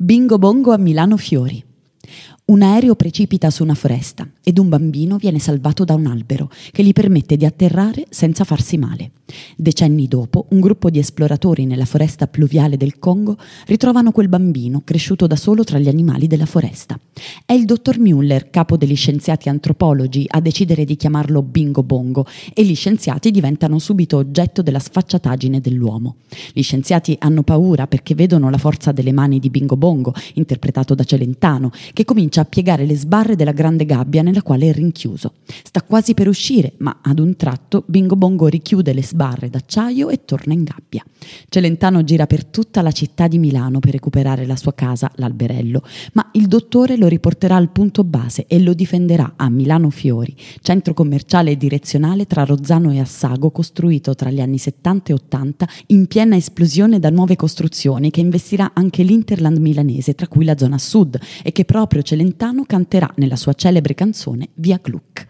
Bingo Bongo a Milano Fiori. Un aereo precipita su una foresta ed un bambino viene salvato da un albero che gli permette di atterrare senza farsi male. Decenni dopo, un gruppo di esploratori nella foresta pluviale del Congo ritrovano quel bambino cresciuto da solo tra gli animali della foresta. È il dottor Müller, capo degli scienziati antropologi, a decidere di chiamarlo Bingo Bongo e gli scienziati diventano subito oggetto della sfacciataggine dell'uomo. Gli scienziati hanno paura perché vedono la forza delle mani di Bingo Bongo, interpretato da Celentano, che comincia a piegare le sbarre della grande gabbia nella quale è rinchiuso. Sta quasi per uscire, ma ad un tratto Bingo Bongo richiude le sbarre d'acciaio e torna in gabbia. Celentano gira per tutta la città di Milano per recuperare la sua casa, l'alberello, ma il dottore lo riporterà al punto base e lo difenderà a Milano Fiori, centro commerciale e direzionale tra Rozzano e Assago costruito tra gli anni 70 e 80 in piena esplosione da nuove costruzioni che investirà anche l'Interland milanese, tra cui la zona sud, e che proprio Celentano canterà nella sua celebre canzone Via Gluck.